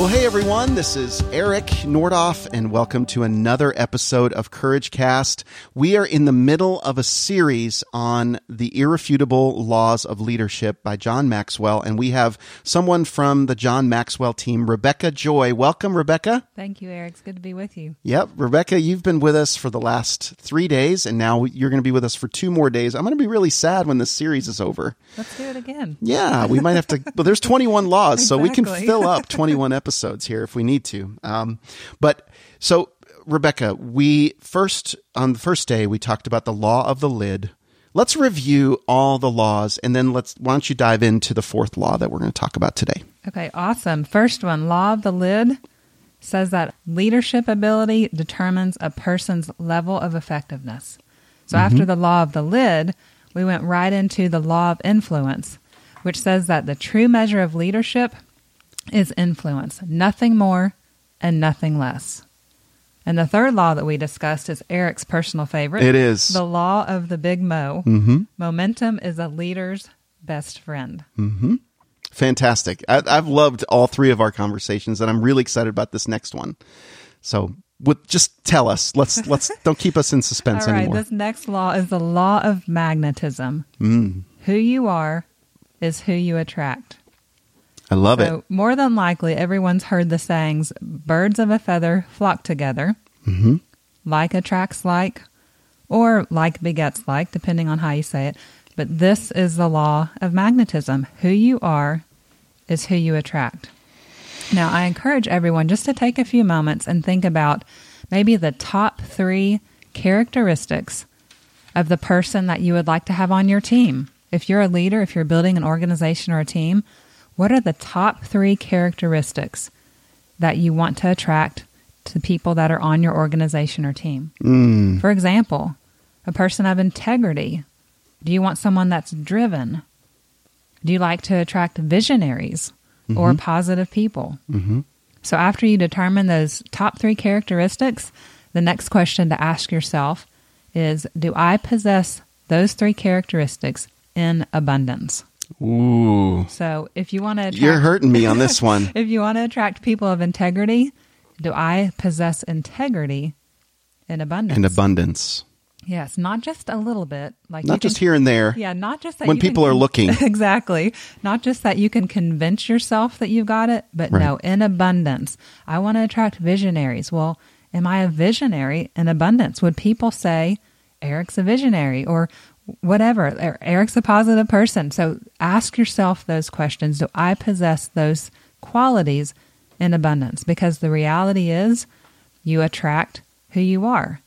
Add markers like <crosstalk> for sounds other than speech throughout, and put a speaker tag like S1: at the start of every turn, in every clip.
S1: Well, hey everyone, this is Eric Nordoff, and welcome to another episode of Courage Cast. We are in the middle of a series on the irrefutable laws of leadership by John Maxwell, and we have someone from the John Maxwell team, Rebekah Joy. Welcome, Rebekah.
S2: Thank you, Eric. It's good to be with you.
S1: Yep, Rebekah, you've been with us for the last three days, and now you're going to be with us for two more days. I'm going to be really sad when this series is over.
S2: Let's do it again.
S1: Yeah, we might have to. <laughs> Well, there's 21 laws, so we can fill up <laughs> 21 episodes here if we need to. Um, but so, Rebekah, we first on the first day we talked about the law of the lid. Let's review all the laws, and then let's. Why don't you dive into the fourth law that we're going to talk about today?
S2: Okay, awesome. First one, law of the lid says that leadership ability determines a person's level of effectiveness. So after the law of the lid, we went right into the law of influence, which says that the true measure of leadership is influence, nothing more and nothing less. And the third law that we discussed is Eric's personal favorite.
S1: It is.
S2: the law of the big mo.
S1: Mm-hmm.
S2: Momentum is a leader's best friend. Mm-hmm.
S1: Fantastic. I, I've loved all three of our conversations, and I'm really excited about this next one. So, with, just tell us. Let's let's <laughs> don't keep us in suspense
S2: All right,
S1: anymore.
S2: this next law is the law of magnetism.
S1: Mm,
S2: Who you are is who you attract.
S1: I love
S2: so,
S1: it.
S2: more than likely, everyone's heard the sayings birds of a feather flock together,
S1: hmm
S2: like attracts like, or like begets like, depending on how you say it. But this is the law of magnetism. Who you are is who you attract. Now, I encourage everyone just to take a few moments and think about maybe the top three characteristics of the person that you would like to have on your team. If you're a leader, if you're building an organization or a team, what are the top three characteristics that you want to attract to people that are on your organization or team?
S1: Mm.
S2: For example, a person of integrity. Do you want someone that's driven? Do you like to attract visionaries or positive people?
S1: hmm
S2: So, after you determine those top three characteristics, the next question to ask yourself is Do I possess those three characteristics in abundance?
S1: Ooh,
S2: So, if you want to attract,
S1: you're hurting me on this <laughs> one.
S2: if you want to attract people of integrity, do I possess integrity in abundance?
S1: In abundance,
S2: Yes, not just a little bit, like
S1: not just
S2: can-
S1: here and there.
S2: Yeah, not just that
S1: when
S2: you can
S1: people are looking. <laughs>
S2: exactly. Not just that you can convince yourself that you've got it, but
S1: Right.
S2: no, in abundance. I want to attract visionaries. Well, am I a visionary in abundance? Would people say Eric's a visionary or whatever? Eric's a positive person. So ask yourself those questions. Do I possess those qualities in abundance? Because the reality is you attract who you are.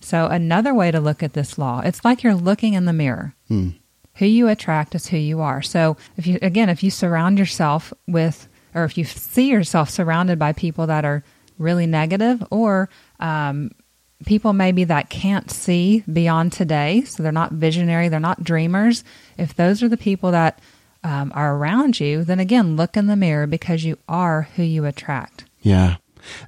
S2: So another way to look at this law, it's like you're looking in the mirror.
S1: Hmm.
S2: Who you attract is who you are. So if you again, if you surround yourself with or if you see yourself surrounded by people that are really negative or um, people maybe that can't see beyond today, so they're not visionary, they're not dreamers, if those are the people that um, are around you, then again, look in the mirror because you are who you attract.
S1: Yeah,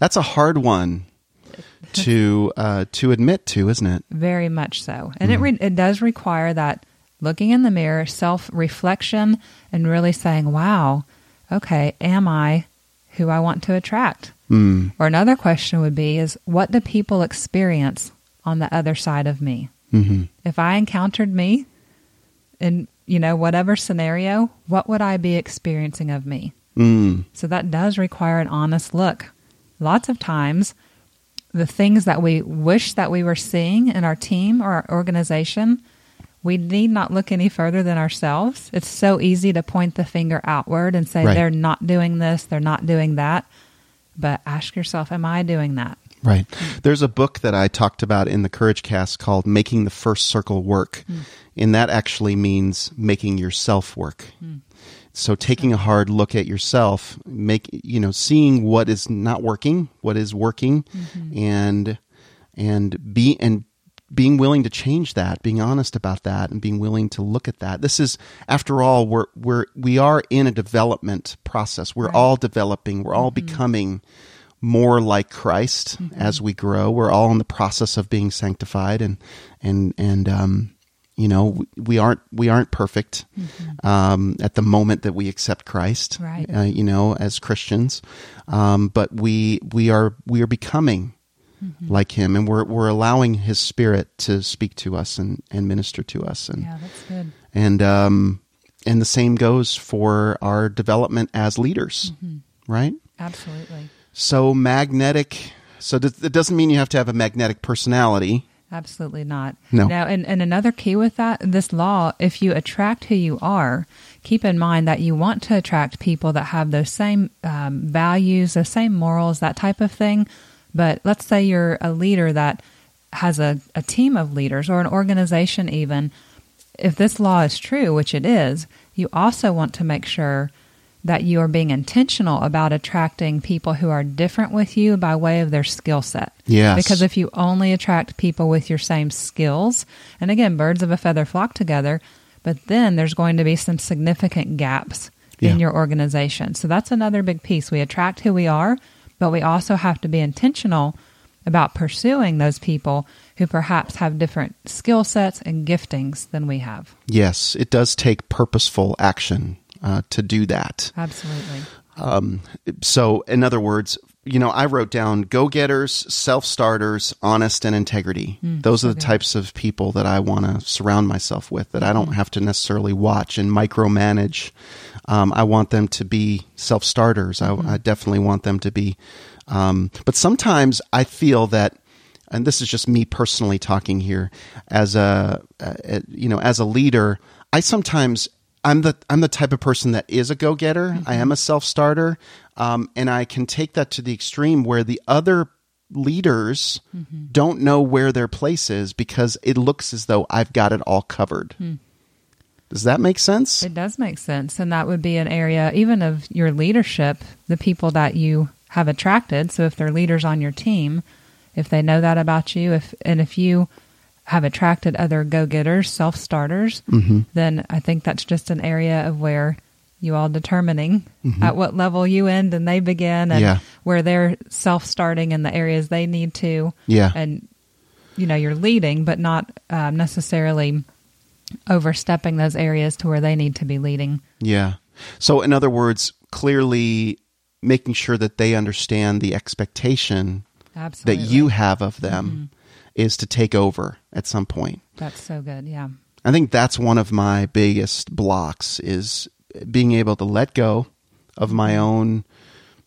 S1: that's a hard one <laughs> to uh, to admit to, isn't it?
S2: Very much so. And it, re- it does require that looking in the mirror, self reflection, and really saying, wow, okay, am I who I want to attract?
S1: Mm.
S2: Or another question would be, is what do people experience on the other side of me?
S1: hmm
S2: If I encountered me in, you know, whatever scenario, what would I be experiencing of me?
S1: Mm.
S2: So that does require an honest look. Lots of times, the things that we wish that we were seeing in our team or our organization, we need not look any further than ourselves. It's so easy to point the finger outward and say
S1: Right.
S2: they're not doing this, they're not doing that. But ask yourself, am I doing that?
S1: Right. There's a book that I talked about in the Courage Cast called Making the First Circle Work. Hmm. And that actually means making yourself work. Hmm. So taking a hard look at yourself, make you know, seeing what is not working, what is working, mm-hmm. and and be and being willing to change that, being honest about that, and being willing to look at that. This is, after all, we're we're we are in a development process. We're
S2: Right.
S1: all developing. We're all becoming more like Christ as we grow. We're all in the process of being sanctified, and and and um, you know, we- aren't we aren't perfect um, at the moment that we accept Christ.
S2: Right.
S1: Uh, you know, as Christians, um, but we we are we are becoming like Him, and we're we're allowing His Spirit to speak to us and and minister to us, and
S2: Yeah, that's good.
S1: and um, and the same goes for our development as leaders, right?
S2: Absolutely.
S1: So magnetic. So that doesn't mean you have to have a magnetic personality.
S2: Absolutely not.
S1: No.
S2: Now, and, and another key with that, this law, if you attract who you are, keep in mind that you want to attract people that have those same um, values, those same morals, that type of thing. But let's say you're a leader that has a, a team of leaders or an organization, even. If this law is true, which it is, you also want to make sure that you are being intentional about attracting people who are different with you by way of their skill set.
S1: Yes.
S2: Because if you only attract people with your same skills, and again, birds of a feather flock together, but then there's going to be some significant gaps
S1: Yeah.
S2: in your organization. So that's another big piece. We attract who we are, but we also have to be intentional about pursuing those people who perhaps have different skill sets and giftings than we have.
S1: Yes, it does take purposeful action uh, to do that.
S2: Absolutely.
S1: Um, so, in other words, you know, I wrote down go getters, self starters, honest, and integrity. Those are the
S2: okay.
S1: types of people that I want to surround myself with, that I don't have to necessarily watch and micromanage. Um, I want them to be self starters. I, I definitely want them to be. Um, but sometimes I feel that. And this is just me personally talking here, as a, uh, you know, as a leader, I sometimes I'm the I'm the type of person that is a go getter. I am a mm-hmm. self starter, um, and I can take that to the extreme where the other leaders mm-hmm. don't know where their place is because it looks as though I've got it all covered. Hmm. Does that make sense?
S2: It does make sense. And that would be an area, even of your leadership, the people that you have attracted. So if they're leaders on your team, if they know that about you, if and if you have attracted other go getters, self starters,
S1: Mm-hmm.
S2: then I think that's just an area of where you all determining at what level you end and they begin and
S1: Mm-hmm. Yeah.
S2: where they're self starting in the areas they need to.
S1: Yeah.
S2: And you know, you're leading, but not um, necessarily overstepping those areas to where they need to be leading.
S1: Yeah. So, in other words, clearly making sure that they understand the expectation
S2: Absolutely.
S1: that you have of them is to take over at some point.
S2: That's so good. Yeah.
S1: I think that's one of my biggest blocks is being able to let go of my mm-hmm. own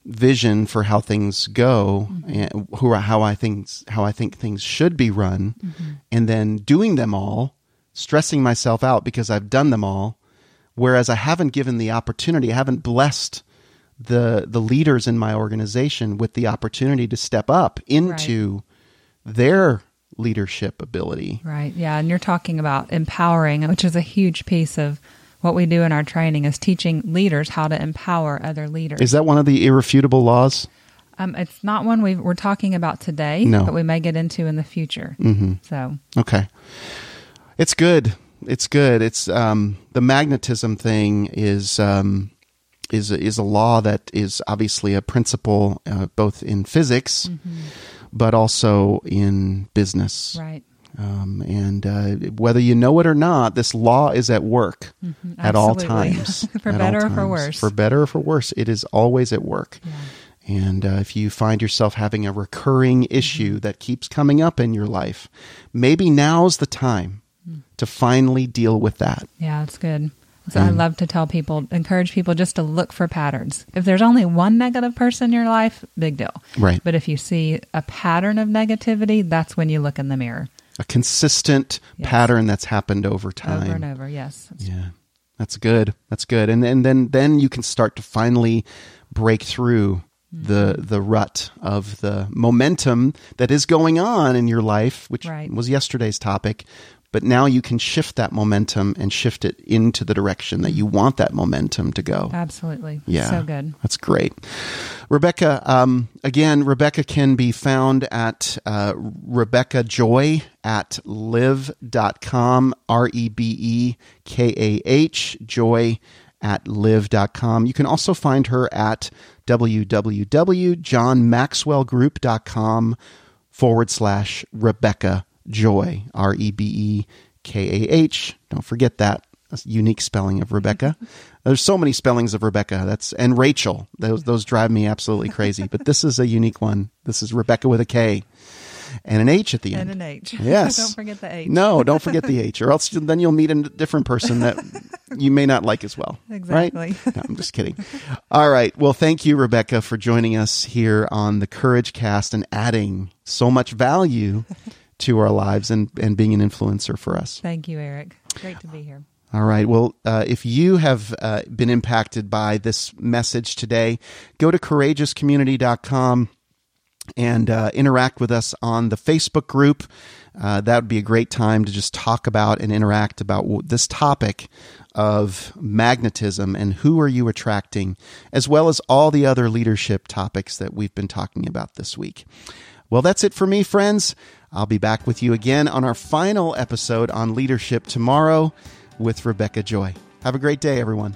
S1: vision for how things go mm-hmm. and who how I think how I think things should be run mm-hmm. and then doing them all stressing myself out because I've done them all whereas I haven't given the opportunity I haven't blessed the the leaders in my organization with the opportunity to step up into their leadership ability
S2: Right. Yeah. And you're talking about empowering, which is a huge piece of what we do in our training is teaching leaders how to empower other leaders.
S1: is that one of the irrefutable laws
S2: um, it's not one we we're talking about today,
S1: No.
S2: but we may get into in the future. Mm-hmm. So
S1: Okay. It's good. It's good. It's um, the magnetism thing is um, is is a law that is obviously a principle uh, both in physics, but also in business.
S2: right.
S1: Um, and uh, whether you know it or not, this law is at work at all <laughs> times.
S2: For better or for worse.
S1: For better or for worse, it is always at work. And uh, if you find yourself having a recurring issue that keeps coming up in your life, maybe now's the time to finally deal with that.
S2: Yeah, that's good. So I love to tell people, encourage people just to look for patterns. If there's only one negative person in your life, big deal.
S1: Right.
S2: But if you see a pattern of negativity, that's when you look in the mirror
S1: A consistent
S2: Yes.
S1: pattern that's happened over time.
S2: over and over. Yes. That's-
S1: Yeah. That's good. That's good. And and then then you can start to finally break through the
S2: Mm-hmm.
S1: the rut of the momentum that is going on in your life, which
S2: Right.
S1: was yesterday's topic. But now you can shift that momentum and shift it into the direction that you want that momentum to go.
S2: Absolutely.
S1: Yeah.
S2: So good.
S1: That's great. Rebekah, um, again, Rebekah can be found at uh, Rebekah Joy at live.com, R E B E K A H, joy at live.com. You can also find her at www.johnmaxwellgroup.com forward slash Rebekah Joy, R E B E K A H. Don't forget that. That's a unique spelling of Rebecca. <laughs> There's so many spellings of Rebecca. That's and Rachel. Those those drive me absolutely crazy. But this is a unique one. This is Rebecca with a K and an H at the end.
S2: And an H. <laughs>
S1: Yes.
S2: Don't forget the H.
S1: No, don't forget the H, or else then you'll meet a different person that <laughs> you may not like as well.
S2: Exactly.
S1: Right? No, I'm just kidding. All right. Well, thank you, Rebekah, for joining us here on the Courage Cast and adding so much value to our lives and, and being an influencer for us.
S2: Thank you, Eric. Great to be here.
S1: All right. Well, uh, if you have uh, been impacted by this message today, go to courageouscommunity.com and uh, interact with us on the Facebook group. Uh, that would be a great time to just talk about and interact about this topic of magnetism and who are you attracting, as well as all the other leadership topics that we've been talking about this week. Well, that's it for me, friends. I'll be back with you again on our final episode on leadership tomorrow with Rebekah Joy. Have a great day, everyone.